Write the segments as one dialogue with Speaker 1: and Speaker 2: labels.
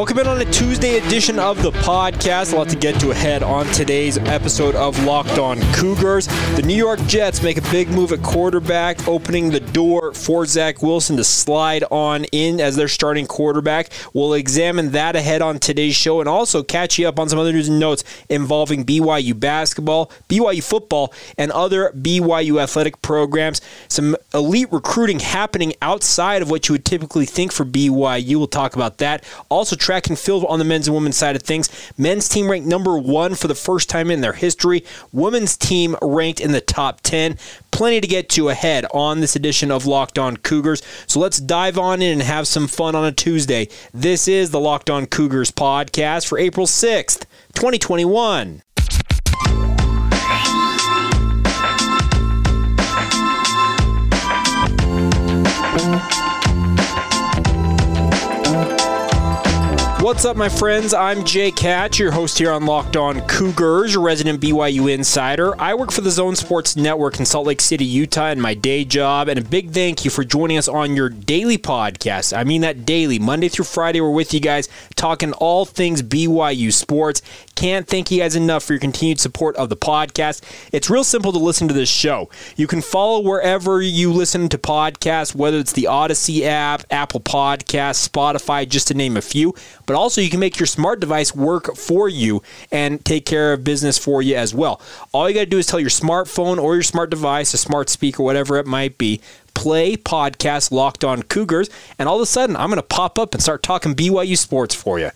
Speaker 1: Welcome in on a Tuesday edition of the podcast. A lot to get to ahead on today's episode of Locked On Cougars. The New York Jets make a big move at quarterback, opening the door for Zach Wilson to slide on in as their starting quarterback. We'll examine that ahead on today's show and also catch you up on some other news and notes involving BYU basketball, BYU football, and other BYU athletic programs. Some elite recruiting happening outside of what you would typically think for BYU. We'll talk about that. Also, track and field on the men's and women's side of things. Men's team ranked number one for the first time in their history. Women's team ranked in the top 10. Plenty to get to ahead on this edition of Locked On Cougars. So let's dive on in and have some fun on a Tuesday. This is the Locked On Cougars podcast for April 6th, 2021. What's up, my friends? I'm Jake Hatch, your host here on Locked On Cougars, your resident BYU insider. I work for the Zone Sports Network in Salt Lake City, Utah, in my day job. And a big thank you for joining us on your daily podcast. I mean that daily, Monday through Friday. We're with you guys talking all things BYU sports. Can't thank you guys enough for your continued support of the podcast. It's real simple to listen to this show. You can follow wherever you listen to podcasts, whether it's the Odyssey app, Apple Podcasts, Spotify, just to name a few. But also, you can make your smart device work for you and take care of business for you as well. All you got to do is tell your smartphone or your smart device, a smart speaker, whatever it might be, play podcast Locked On Cougars, and all of a sudden, I'm going to pop up and start talking BYU sports for you.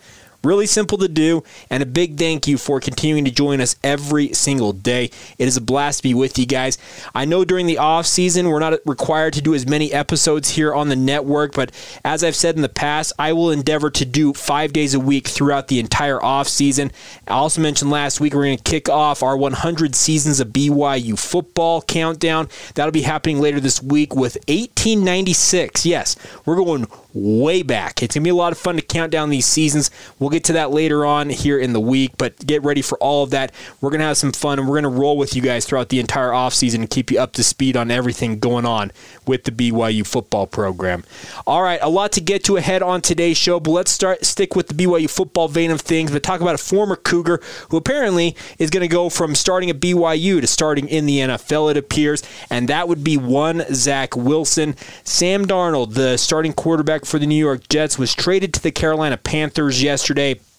Speaker 1: Really simple to do, and a big thank you for continuing to join us every single day. It is a blast to be with you guys. I know during the off season we're not required to do as many episodes here on the network, but as I've said in the past, I will endeavor to do five days a week throughout the entire off season. I also mentioned last week we're going to kick off our 100 seasons of BYU football countdown. That'll be happening later this week with 1896. Yes, we're going way back. It's going to be a lot of fun to count down these seasons. We'll get to that later on here in the week, but get ready for all of that. We're going to have some fun and we're going to roll with you guys throughout the entire offseason and keep you up to speed on everything going on with the BYU football program. All right, a lot to get to ahead on today's show, but let's start stick with the BYU football vein of things, but talk about a former Cougar who apparently is going to go from starting at BYU to starting in the NFL, it appears, and that would be one Zach Wilson. Sam Darnold, the starting quarterback for the New York Jets, was traded to the Carolina Panthers yesterday today.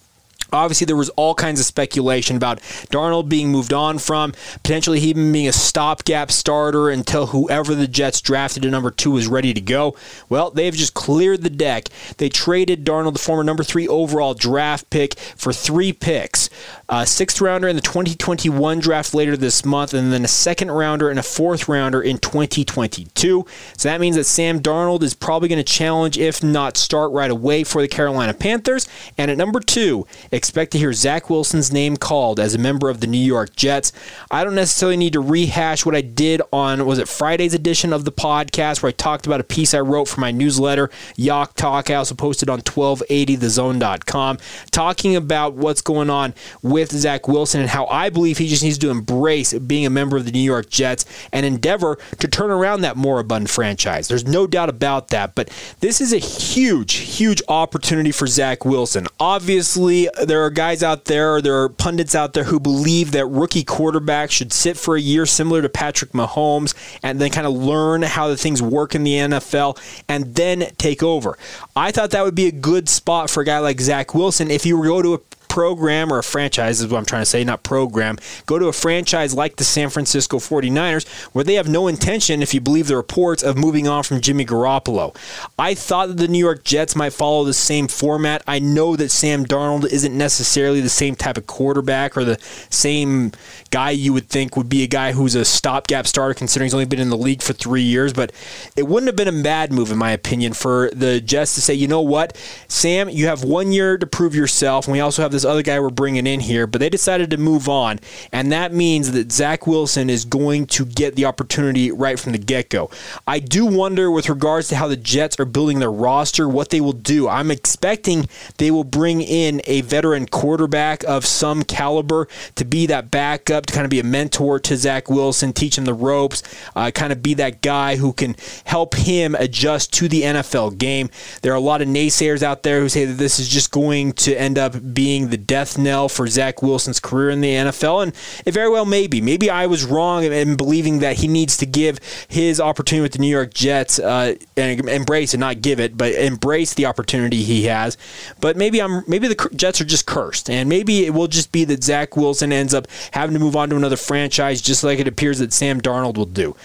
Speaker 1: Obviously, there was all kinds of speculation about Darnold being moved on from, potentially even being a stopgap starter until whoever the Jets drafted at number two was ready to go. Well, they've just cleared the deck. They traded Darnold, the former number three overall draft pick, for three picks a sixth rounder in the 2021 draft later this month, and then a second rounder and a fourth rounder in 2022. So that means that Sam Darnold is probably going to challenge, if not start right away, for the Carolina Panthers. And at number two, expect to hear Zach Wilson's name called as a member of the New York Jets. I don't necessarily need to rehash what I did on, was it Friday's edition of the podcast where I talked about a piece I wrote for my newsletter, Yak Talk. I also posted on 1280thezone.com, talking about what's going on with Zach Wilson and how I believe he just needs to embrace being a member of the New York Jets and endeavor to turn around that moribund franchise. There's no doubt about that, but this is a huge, huge opportunity for Zach Wilson. Obviously, there are guys out there, there are pundits out there who believe that rookie quarterbacks should sit for a year similar to Patrick Mahomes and then kind of learn how the things work in the NFL and then take over. I thought that would be a good spot for a guy like Zach Wilson if he were to go to a program or a franchise is what I'm trying to say, not program. Go to a franchise like the San Francisco 49ers where they have no intention, if you believe the reports, of moving on from Jimmy Garoppolo. I thought that the New York Jets might follow the same format. I know that Sam Darnold isn't necessarily the same type of quarterback or the same guy you would think would be a guy who's a stopgap starter considering he's only been in the league for three years, but it wouldn't have been a bad move, in my opinion, for the Jets to say, you know what, Sam, you have one year to prove yourself, and we also have this other guy we're bringing in here, but they decided to move on. And that means that Zach Wilson is going to get the opportunity right from the get go. I do wonder, with regards to how the Jets are building their roster, what they will do. I'm expecting they will bring in a veteran quarterback of some caliber to be that backup, to kind of be a mentor to Zach Wilson, teach him the ropes, uh, kind of be that guy who can help him adjust to the NFL game. There are a lot of naysayers out there who say that this is just going to end up being the death knell for Zach Wilson's career in the NFL, and it very well may be. Maybe I was wrong in believing that he needs to give his opportunity with the New York Jets uh, and embrace and not give it, but embrace the opportunity he has. But maybe I'm maybe the Jets are just cursed, and maybe it will just be that Zach Wilson ends up having to move on to another franchise, just like it appears that Sam Darnold will do.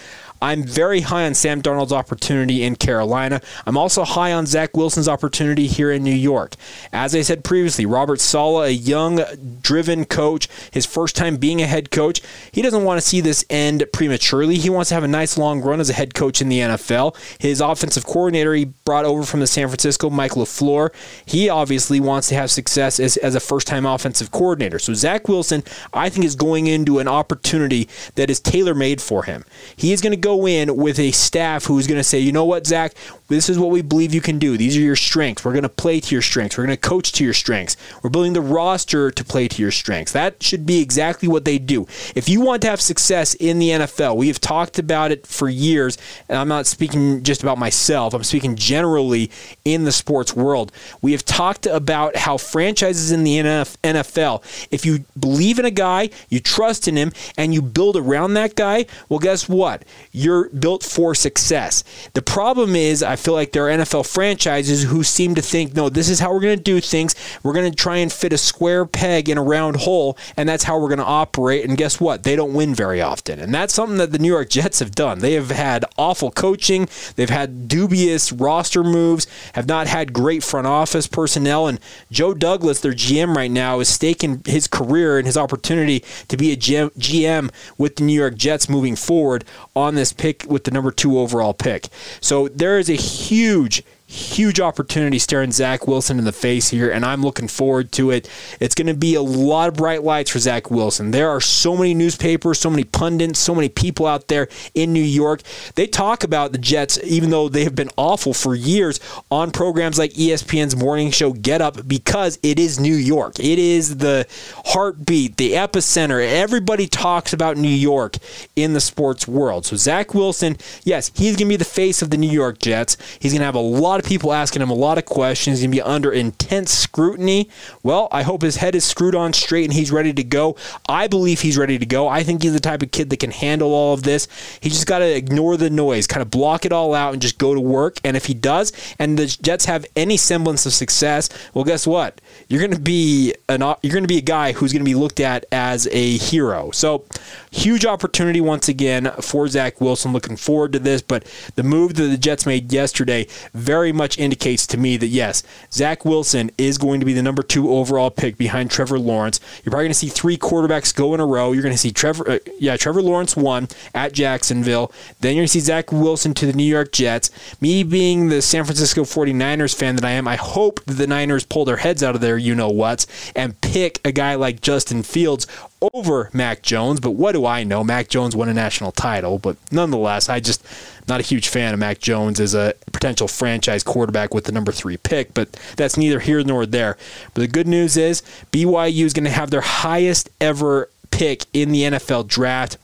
Speaker 1: I'm very high on Sam Darnold's opportunity in Carolina. I'm also high on Zach Wilson's opportunity here in New York. As I said previously, Robert Saleh, a young, driven coach, his first time being a head coach, he doesn't want to see this end prematurely. He wants to have a nice long run as a head coach in the NFL. His offensive coordinator he brought over from the San Francisco, Mike LaFleur, he obviously wants to have success as, as a first time offensive coordinator. So Zach Wilson, I think, is going into an opportunity that is tailor made for him. He is going to go go in with a staff who's going to say, you know what, Zach, this is what we believe you can do. These are your strengths. We're going to play to your strengths. We're going to coach to your strengths. We're building the roster to play to your strengths. That should be exactly what they do. If you want to have success in the NFL, we have talked about it for years, and I'm not speaking just about myself, I'm speaking generally in the sports world. We have talked about how franchises in the NFL, if you believe in a guy, you trust in him, and you build around that guy, well, guess what? You're built for success. The problem is, I feel like there are NFL franchises who seem to think, no, this is how we're going to do things. We're going to try and fit a square peg in a round hole, and that's how we're going to operate. And guess what? They don't win very often. And that's something that the New York Jets have done. They have had awful coaching, they've had dubious roster moves, have not had great front office personnel. And Joe Douglas, their GM right now, is staking his career and his opportunity to be a GM with the New York Jets moving forward on this pick with the number two overall pick. So there is a huge, huge opportunity staring Zach Wilson in the face here, and I'm looking forward to it. It's going to be a lot of bright lights for Zach Wilson. There are so many newspapers, so many pundits, so many people out there in New York. They talk about the Jets, even though they have been awful for years, on programs like ESPN's morning show Get Up because it is New York. It is the heartbeat, the epicenter. Everybody talks about New York in the sports world. So, Zach Wilson, yes, he's going to be the face of the New York Jets. He's going to have a lot of people asking him a lot of questions. He's going to be under intense scrutiny. Well, I hope his head is screwed on straight and he's ready to go. I believe he's ready to go. I think he's the type of kid that can handle all of this. He just got to ignore the noise, kind of block it all out, and just go to work. And if he does, and the Jets have any semblance of success, well, guess what? You're going to be an you're going to be a guy who's going to be looked at as a hero. So, huge opportunity once again for Zach Wilson. Looking forward to this, but the move that the Jets made yesterday very very much indicates to me that yes, Zach Wilson is going to be the number two overall pick behind Trevor Lawrence. You're probably going to see three quarterbacks go in a row. You're going to see Trevor, uh, yeah, Trevor Lawrence one at Jacksonville. Then you're going to see Zach Wilson to the New York Jets. Me being the San Francisco 49ers fan that I am, I hope that the Niners pull their heads out of their you know whats and pick a guy like Justin Fields over Mac Jones, but what do I know? Mac Jones won a national title, but nonetheless, I just not a huge fan of Mac Jones as a potential franchise quarterback with the number three pick, but that's neither here nor there. But the good news is BYU is going to have their highest ever pick in the NFL draft.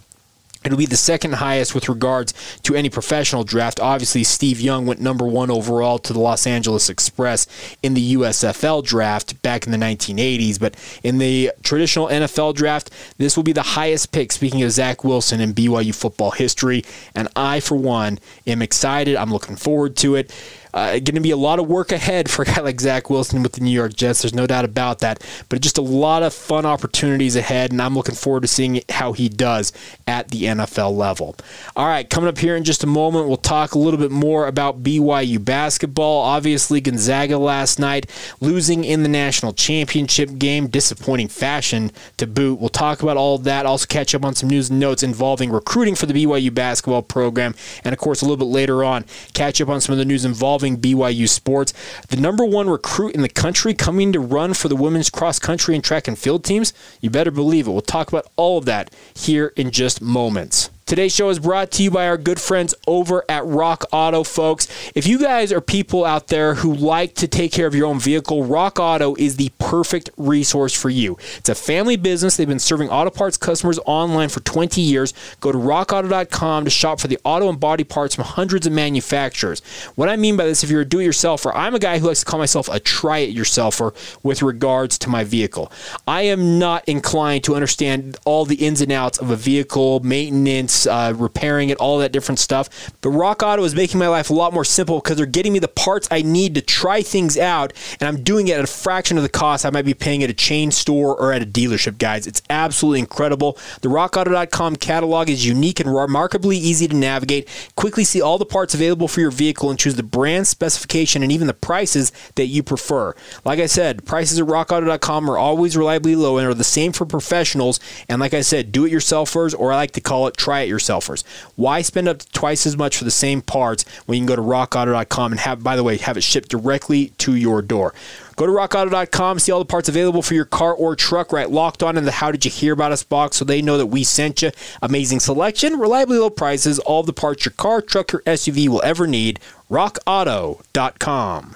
Speaker 1: It'll be the second highest with regards to any professional draft. Obviously, Steve Young went number one overall to the Los Angeles Express in the USFL draft back in the 1980s. But in the traditional NFL draft, this will be the highest pick, speaking of Zach Wilson in BYU football history. And I, for one, am excited. I'm looking forward to it. Uh, going to be a lot of work ahead for a guy like Zach Wilson with the New York Jets. There's no doubt about that. But just a lot of fun opportunities ahead, and I'm looking forward to seeing how he does at the NFL level. All right, coming up here in just a moment, we'll talk a little bit more about BYU basketball. Obviously, Gonzaga last night losing in the national championship game, disappointing fashion to boot. We'll talk about all that. Also, catch up on some news and notes involving recruiting for the BYU basketball program, and of course, a little bit later on, catch up on some of the news involving loving BYU sports. The number one recruit in the country coming to run for the women's cross country and track and field teams. You better believe it. We'll talk about all of that here in just moments. Today's show is brought to you by our good friends over at Rock Auto, folks. If you guys are people out there who like to take care of your own vehicle, Rock Auto is the perfect resource for you. It's a family business. They've been serving auto parts customers online for 20 years. Go to rockauto.com to shop for the auto and body parts from hundreds of manufacturers. What I mean by this, if you're a do it yourselfer, I'm a guy who likes to call myself a try it yourselfer with regards to my vehicle. I am not inclined to understand all the ins and outs of a vehicle, maintenance, uh, repairing it, all that different stuff. But Rock Auto is making my life a lot more simple because they're getting me the parts I need to try things out, and I'm doing it at a fraction of the cost I might be paying at a chain store or at a dealership, guys. It's absolutely incredible. The RockAuto.com catalog is unique and remarkably easy to navigate. Quickly see all the parts available for your vehicle and choose the brand, specification, and even the prices that you prefer. Like I said, prices at RockAuto.com are always reliably low and are the same for professionals. And like I said, do it yourselfers, or I like to call it try it yourselfers. Why spend up twice as much for the same parts when you can go to rockauto.com and have, by the way, have it shipped directly to your door? Go to rockauto.com, see all the parts available for your car or truck, right? Locked on in the How Did You Hear About Us box so they know that we sent you. Amazing selection, reliably low prices, all the parts your car, truck, or SUV will ever need. RockAuto.com.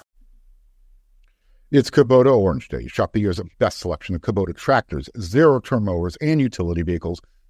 Speaker 2: It's Kubota Orange Day. Shop the year's best selection of Kubota tractors, zero turn mowers, and utility vehicles,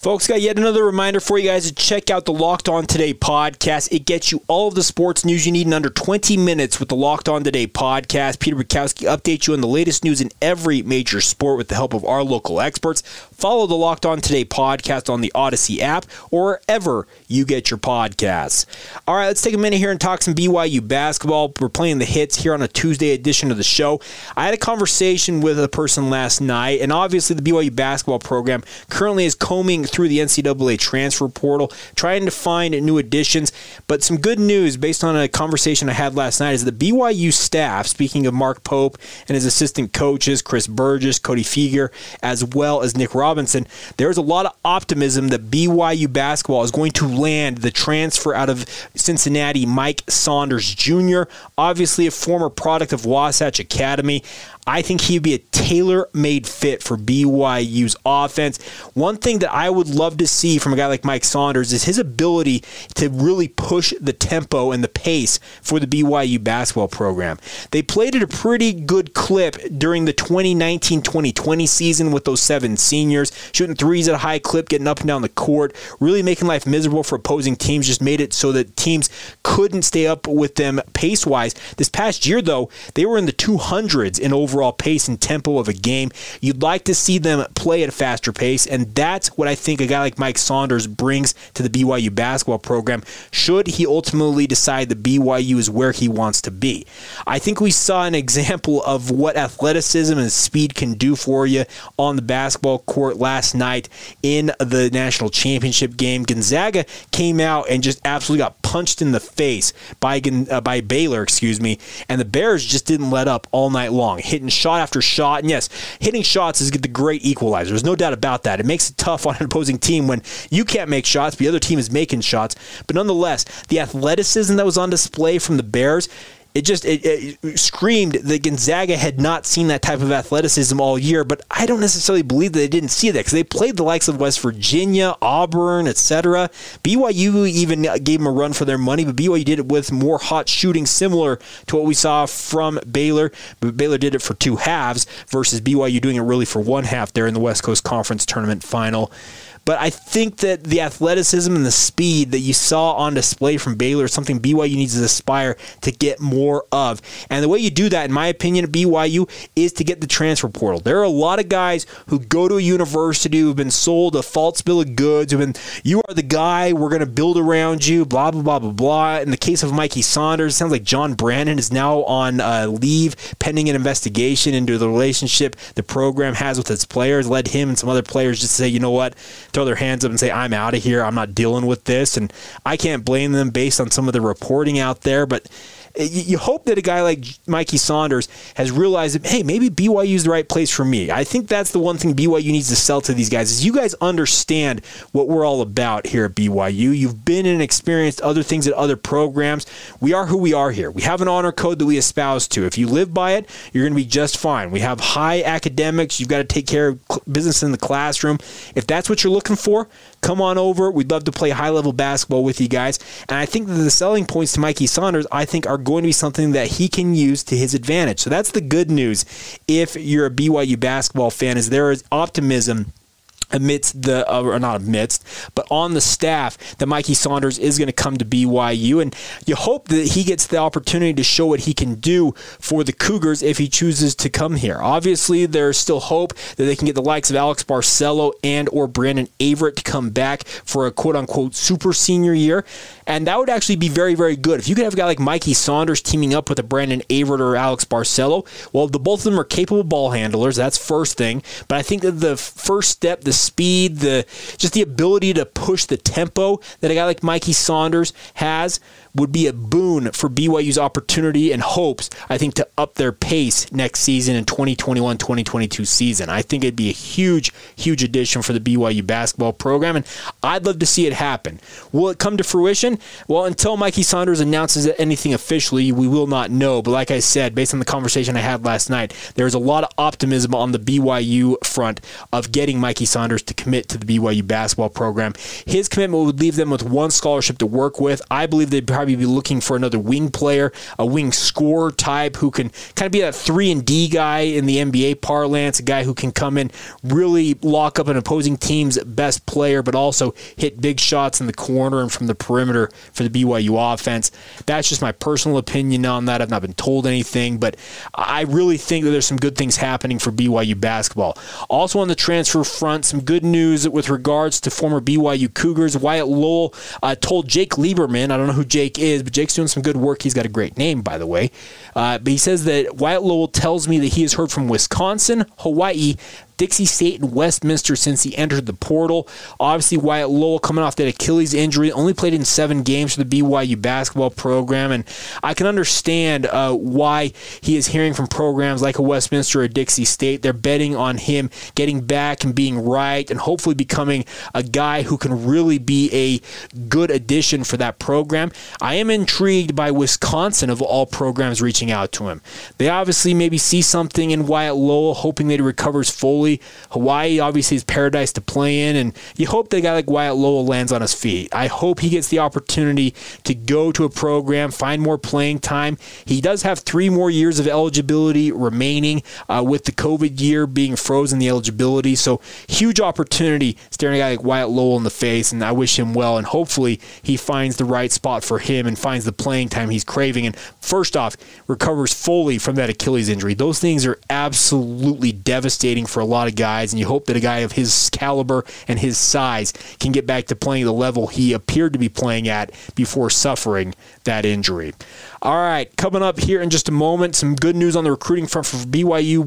Speaker 1: Folks, got yet another reminder for you guys to check out the Locked On Today podcast. It gets you all of the sports news you need in under 20 minutes with the Locked On Today podcast. Peter Bukowski updates you on the latest news in every major sport with the help of our local experts. Follow the Locked On Today podcast on the Odyssey app or wherever you get your podcasts. All right, let's take a minute here and talk some BYU basketball. We're playing the hits here on a Tuesday edition of the show. I had a conversation with a person last night, and obviously the BYU basketball program currently is combing through the NCAA transfer portal, trying to find new additions. But some good news based on a conversation I had last night is the BYU staff, speaking of Mark Pope and his assistant coaches, Chris Burgess, Cody Fueger, as well as Nick Robinson, there's a lot of optimism that BYU basketball is going to land the transfer out of Cincinnati, Mike Saunders Jr., obviously a former product of Wasatch Academy. I think he'd be a tailor made fit for BYU's offense. One thing that I would love to see from a guy like Mike Saunders is his ability to really push the tempo and the pace for the BYU basketball program. They played at a pretty good clip during the 2019 2020 season with those seven seniors, shooting threes at a high clip, getting up and down the court, really making life miserable for opposing teams, just made it so that teams couldn't stay up with them pace wise. This past year, though, they were in the 200s in overall pace and tempo of a game. You'd like to see them play at a faster pace, and that's what I think a guy like Mike Saunders brings to the BYU basketball program should he ultimately decide that BYU is where he wants to be. I think we saw an example of what athleticism and speed can do for you on the basketball court last night in the national championship game. Gonzaga came out and just absolutely got punched in the face by uh, by Baylor, excuse me, and the Bears just didn't let up all night long. Hitting shot after shot. And yes, hitting shots is the great equalizer. There's no doubt about that. It makes it tough on an opposing team when you can't make shots, but the other team is making shots. But nonetheless, the athleticism that was on display from the Bears it just it, it, screamed that Gonzaga had not seen that type of athleticism all year. But I don't necessarily believe that they didn't see that because they played the likes of West Virginia, Auburn, etc. BYU even gave them a run for their money, but BYU did it with more hot shooting, similar to what we saw from Baylor. But Baylor did it for two halves versus BYU doing it really for one half there in the West Coast Conference tournament final. But I think that the athleticism and the speed that you saw on display from Baylor is something BYU needs to aspire to get more of. And the way you do that, in my opinion, at BYU is to get the transfer portal. There are a lot of guys who go to a university who've been sold a false bill of goods, who've been, you are the guy, we're going to build around you, blah, blah, blah, blah, blah. In the case of Mikey Saunders, it sounds like John Brannen is now on uh, leave pending an investigation into the relationship the program has with its players, led him and some other players just to say, you know what, throw their hands up and say, I'm out of here. I'm not dealing with this. And I can't blame them based on some of the reporting out there. But you hope that a guy like Mikey Saunders has realized that hey, maybe BYU is the right place for me. I think that's the one thing BYU needs to sell to these guys is you guys understand what we're all about here at BYU. You've been and experienced other things at other programs. We are who we are here. We have an honor code that we espouse to. If you live by it, you're going to be just fine. We have high academics. You've got to take care of business in the classroom. If that's what you're looking for, come on over. We'd love to play high level basketball with you guys. And I think that the selling points to Mikey Saunders, I think, are going to be something that he can use to his advantage. So that's the good news if you're a BYU basketball fan is there is optimism amidst the uh, or not amidst but on the staff that Mikey Saunders is going to come to BYU and you hope that he gets the opportunity to show what he can do for the Cougars if he chooses to come here. Obviously there's still hope that they can get the likes of Alex Barcelo and or Brandon Averette to come back for a quote unquote super senior year. And that would actually be very very good. If you could have a guy like Mikey Saunders teaming up with a Brandon Averette or Alex Barcelo well the both of them are capable ball handlers. That's first thing. But I think that the first step the speed, the just the ability to push the tempo that a guy like Mikey Saunders has would be a boon for BYU's opportunity and hopes, I think, to up their pace next season in 2021 2022 season. I think it'd be a huge, huge addition for the BYU basketball program, and I'd love to see it happen. Will it come to fruition? Well, until Mikey Saunders announces anything officially, we will not know. But like I said, based on the conversation I had last night, there's a lot of optimism on the BYU front of getting Mikey Saunders to commit to the BYU basketball program. His commitment would leave them with one scholarship to work with. I believe they'd probably be looking for another wing player, a wing scorer type who can kind of be that three and D guy in the NBA parlance, a guy who can come in, really lock up an opposing team's best player, but also hit big shots in the corner and from the perimeter for the BYU offense. That's just my personal opinion on that. I've not been told anything, but I really think that there's some good things happening for BYU basketball. Also on the transfer front, some good news with regards to former BYU Cougars. Wyatt Lowell uh, told Jake Lieberman, I don't know who Jake Jake is, but Jake's doing some good work. He's got a great name, by the way. Uh, but he says that Wyatt Lowell tells me that he has heard from Wisconsin, Hawaii, Dixie State and Westminster since he entered the portal. Obviously, Wyatt Lowell coming off that Achilles injury, only played in seven games for the BYU basketball program, and I can understand uh, why he is hearing from programs like a Westminster or Dixie State. They're betting on him getting back and being right, and hopefully becoming a guy who can really be a good addition for that program. I am intrigued by Wisconsin of all programs reaching out to him. They obviously maybe see something in Wyatt Lowell, hoping that he recovers fully Hawaii obviously is paradise to play in, and you hope that a guy like Wyatt Lowell lands on his feet. I hope he gets the opportunity to go to a program, find more playing time. He does have three more years of eligibility remaining, uh, with the COVID year being frozen the eligibility. So huge opportunity staring a guy like Wyatt Lowell in the face, and I wish him well. And hopefully he finds the right spot for him and finds the playing time he's craving. And first off, recovers fully from that Achilles injury. Those things are absolutely devastating for a lot lot of guys, and you hope that a guy of his caliber and his size can get back to playing the level he appeared to be playing at before suffering that injury. All right, coming up here in just a moment, some good news on the recruiting front for BYU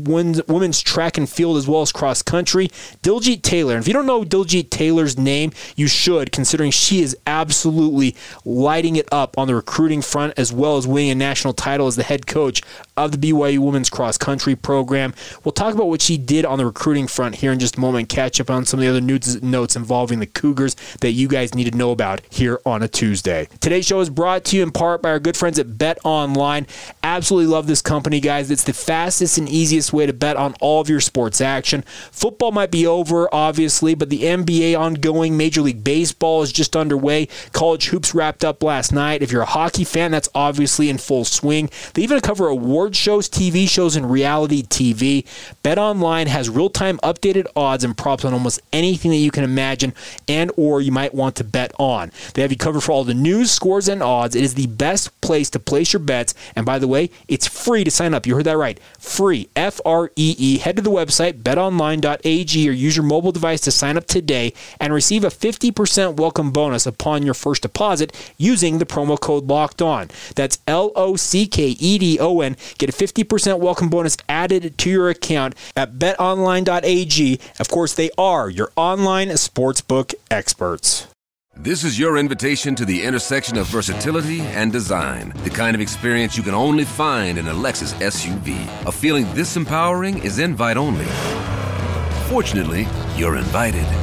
Speaker 1: women's track and field as well as cross country. Diljeet Taylor. And if you don't know Diljeet Taylor's name, you should, considering she is absolutely lighting it up on the recruiting front as well as winning a national title as the head coach of the BYU women's cross country program. We'll talk about what she did on the recruiting front here in just a moment, catch up on some of the other news notes involving the Cougars that you guys need to know about here on a Tuesday. Today's show is brought to you in part by our good friends at Bet Online. Absolutely love this company, guys. It's the fastest and easiest way to bet on all of your sports action. Football might be over, obviously, but the NBA ongoing, Major League Baseball is just underway. College hoops wrapped up last night. If you're a hockey fan, that's obviously in full swing. They even cover a war award shows, TV shows, and reality TV. BetOnline has real-time updated odds and props on almost anything that you can imagine and or you might want to bet on. They have you covered for all the news, scores, and odds. It is the best place to place your bets. And by the way, it's free to sign up. You heard that right. Free. F R E E. Head to the website betonline.ag or use your mobile device to sign up today and receive a 50% welcome bonus upon your first deposit using the promo code locked on. That's L O C K E D O N. Get a 50% welcome bonus added to your account at betonline.ag. Of course, they are your online sportsbook experts.
Speaker 3: This is your invitation to the intersection of versatility and design. The kind of experience you can only find in a Lexus SUV. A feeling this empowering is invite only. Fortunately, you're invited.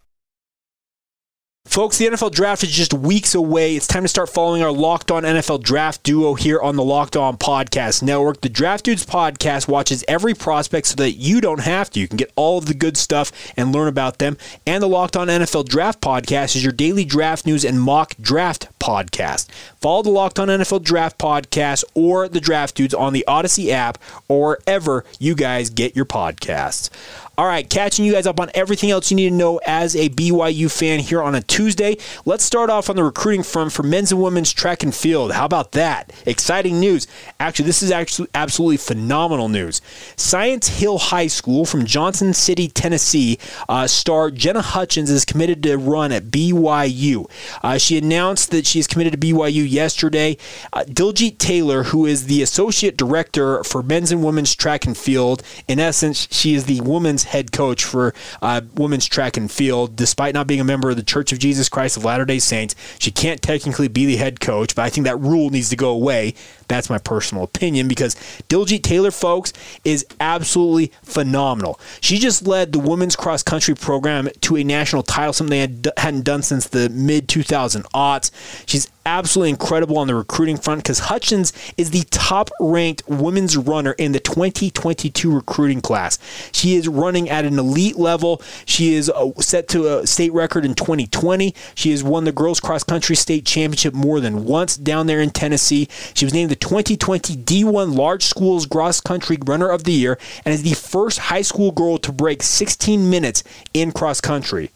Speaker 1: Folks, the NFL draft is just weeks away. It's time to start following our Locked On NFL draft duo here on the Locked On Podcast Network. The Draft Dudes podcast watches every prospect so that you don't have to. You can get all of the good stuff and learn about them. And the Locked On NFL Draft podcast is your daily draft news and mock draft podcast. Follow the Locked On NFL Draft podcast or the Draft Dudes on the Odyssey app or wherever you guys get your podcasts. All right, catching you guys up on everything else you need to know as a BYU fan here on a Tuesday. Let's start off on the recruiting front for men's and women's track and field. How about that? Exciting news. Actually, this is actually absolutely phenomenal news. Science Hill High School from Johnson City, Tennessee, uh, star Jenna Hutchins is committed to run at BYU. Uh, she announced that she is committed to BYU yesterday. Uh, Diljeet Taylor, who is the associate director for men's and women's track and field, in essence, she is the women's head coach for uh, women's track and field. Despite not being a member of the Church of Jesus Christ of Latter day Saints, she can't technically be the head coach, but I think that rule needs to go away. That's my personal opinion because Diljeet Taylor, folks, is absolutely phenomenal. She just led the women's cross country program to a national title, something they had, hadn't done since the mid 2000 aughts. She's absolutely incredible on the recruiting front because Hutchins is the top ranked women's runner in the 2022 recruiting class. She is running at an elite level. She is uh, set to a state record in 2020. She has won the girls cross country state championship more than once down there in Tennessee. She was named the 2020 D1 Large Schools Cross Country Runner of the Year and is the first high school girl to break 16 minutes in cross country.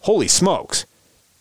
Speaker 1: Holy smokes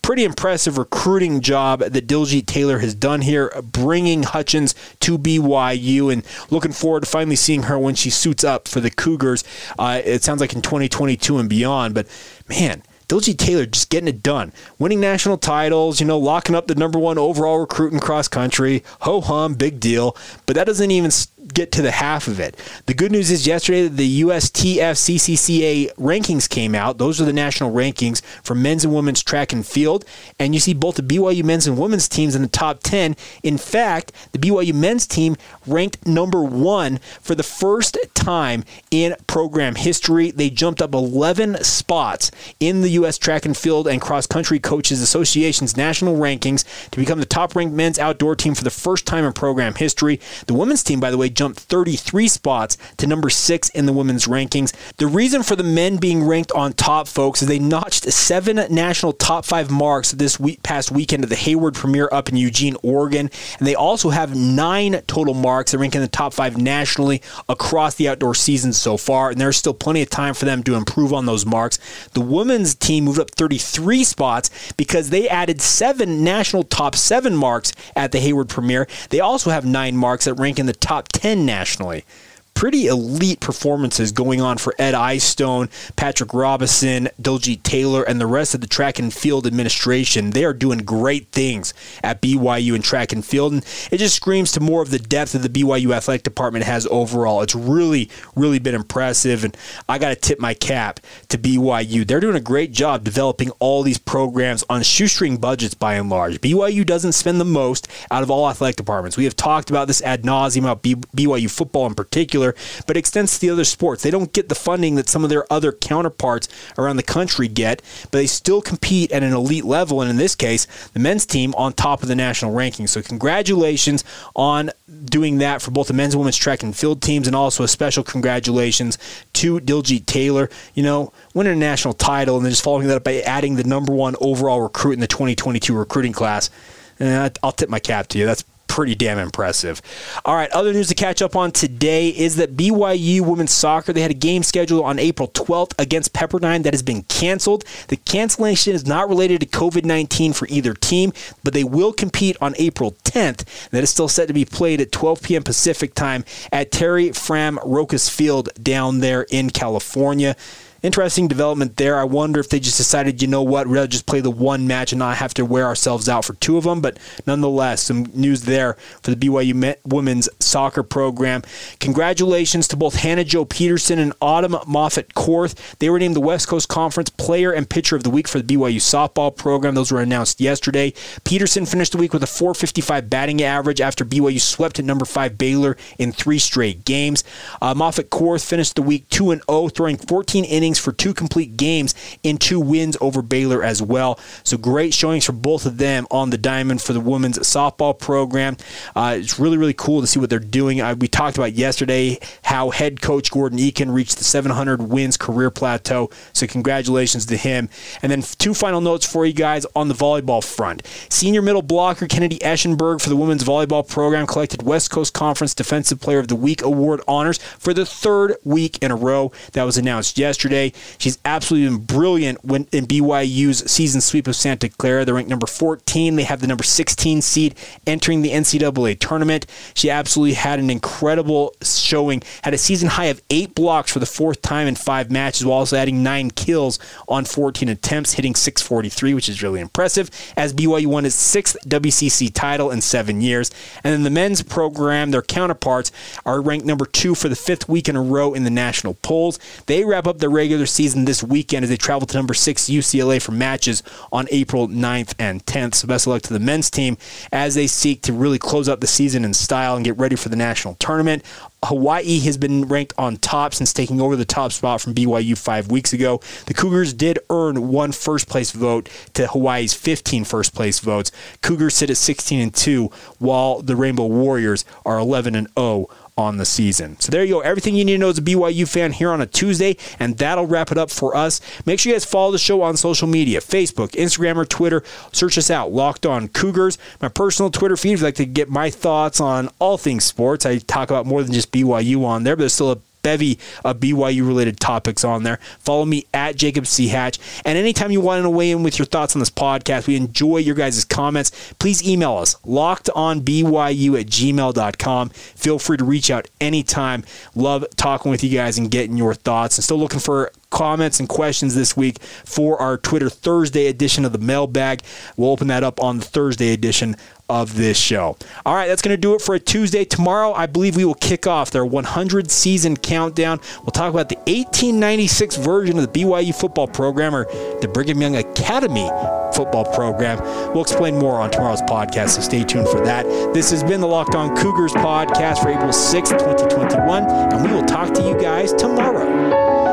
Speaker 1: pretty impressive recruiting job that Diljeet Taylor has done here, bringing Hutchins to BYU, and looking forward to finally seeing her when she suits up for the Cougars. Uh, it sounds like in 2022 and beyond. But man. Diljeet Taylor just getting it done, winning national titles, you know, locking up the number one overall recruit in cross country. Ho hum, big deal. But that doesn't even get to the half of it. The good news is yesterday the USTF rankings came out. Those are the national rankings for men's and women's track and field. And you see both the BYU men's and women's teams in the top 10. In fact, the BYU men's team ranked number one for the first time in program history. They jumped up 11 spots in the U.S. Track and Field and Cross Country Coaches Association's national rankings to become the top ranked men's outdoor team for the first time in program history. The women's team, by the way, jumped 33 spots to number six in the women's rankings. The reason for the men being ranked on top, folks, is they notched seven national top five marks this week, past weekend at the Hayward Premier up in Eugene, Oregon. And they also have nine total marks that rank in the top five nationally across the outdoor season so far. And there's still plenty of time for them to improve on those marks. The women's team moved up 33 spots because they added seven national top seven marks at the Hayward Premier. They also have nine marks that rank in the top 10 10 nationally pretty elite performances going on for Ed Eyestone, Patrick Robinson, Diljeet Taylor, and the rest of the track and field administration. They are doing great things at BYU and track and field, and it just screams to more of the depth that the BYU athletic department has overall. It's really, really been impressive, and I got to tip my cap to BYU. They're doing a great job developing all these programs on shoestring budgets by and large. BYU doesn't spend the most out of all athletic departments. We have talked about this ad nauseum about BYU football in particular Taylor, but extends to the other sports. They don't get the funding that some of their other counterparts around the country get, but they still compete at an elite level. And in this case, the men's team on top of the national ranking. So congratulations on doing that for both the men's and women's track and field teams, and also a special congratulations to Diljeet Taylor. You know, winning a national title and then just following that up by adding the number one overall recruit in the 2022 recruiting class. Eh, and I'll tip my cap to you. That's pretty damn impressive. All right, other news to catch up on today is that BYU women's soccer they had a game scheduled on April 12th against Pepperdine that has been canceled. The cancellation is not related to COVID-19 for either team, but they will compete on April 10th. That is still set to be played at 12 p.m. Pacific time at Tari Frahm Rokus Field down there in California interesting development there. I wonder if they just decided, you know what, rather just play the one match and not have to wear ourselves out for two of them. But nonetheless, some news there for the BYU women's soccer program. Congratulations to both Hannah Jo Peterson and Autumn Moffat Korth. They were named the West Coast Conference Player and Pitcher of the Week for the BYU softball program. Those were announced yesterday. Peterson finished the week with a 455 batting average after BYU swept at number five Baylor in three straight games. Uh, Moffat Korth finished the week 2 0, throwing 14 innings innings for two complete games in two wins over Baylor as well. So great showings for both of them on the diamond for the women's softball program. Uh, it's really, really cool to see what they're doing. Uh, we talked about yesterday how head coach Gordon Eakin reached the 700 wins career plateau. So congratulations to him. And then two final notes for you guys on the volleyball front. Senior middle blocker Kennedy Eschenberg for the women's volleyball program collected West Coast Conference Defensive Player of the Week award honors for the third week in a row. That was announced yesterday. She's absolutely been brilliant when in BYU's season sweep of Santa Clara. They're ranked number 14. They have the number 16 seed entering the NCAA tournament. She absolutely had an incredible showing. Had a season high of eight blocks for the fourth time in five matches, while also adding nine kills on 14 attempts, hitting 643, which is really impressive. As BYU won its sixth WCC title in seven years, and then the men's program, their counterparts are ranked number two for the fifth week in a row in the national polls. They wrap up their regular regular season this weekend as they travel to number six UCLA for matches on April 9th and 10th. So best of luck to the men's team as they seek to really close out the season in style and get ready for the national tournament. Hawaii has been ranked on top since taking over the top spot from BYU five weeks ago. The Cougars did earn one first place vote to Hawaii's 15 first place votes. Cougars sit at 16 and 2, while the Rainbow Warriors are 11 and 0 on the season. So there you go. Everything you need to know as a BYU fan here on a Tuesday, and that'll wrap it up for us. Make sure you guys follow the show on social media Facebook, Instagram, or Twitter. Search us out, Locked On Cougars. My personal Twitter feed, if you'd like to get my thoughts on all things sports, I talk about more than just BYU on there, but there's still a bevy of BYU related topics on there. Follow me at Jacob C. Hatch. And anytime you want to weigh in with your thoughts on this podcast, we enjoy your guys' comments. Please email us lockedonbyu at gmail.com. Feel free to reach out anytime. Love talking with you guys and getting your thoughts. And still looking for comments and questions this week for our Twitter Thursday edition of the mailbag. We'll open that up on the Thursday edition of this show. All right, that's going to do it for a Tuesday. Tomorrow, I believe we will kick off their 100 season countdown. We'll talk about the 1896 version of the BYU football program or the Brigham Young Academy football program. We'll explain more on tomorrow's podcast, so stay tuned for that. This has been the Locked On Cougars podcast for April 6th, 2021, and we will talk to you guys tomorrow.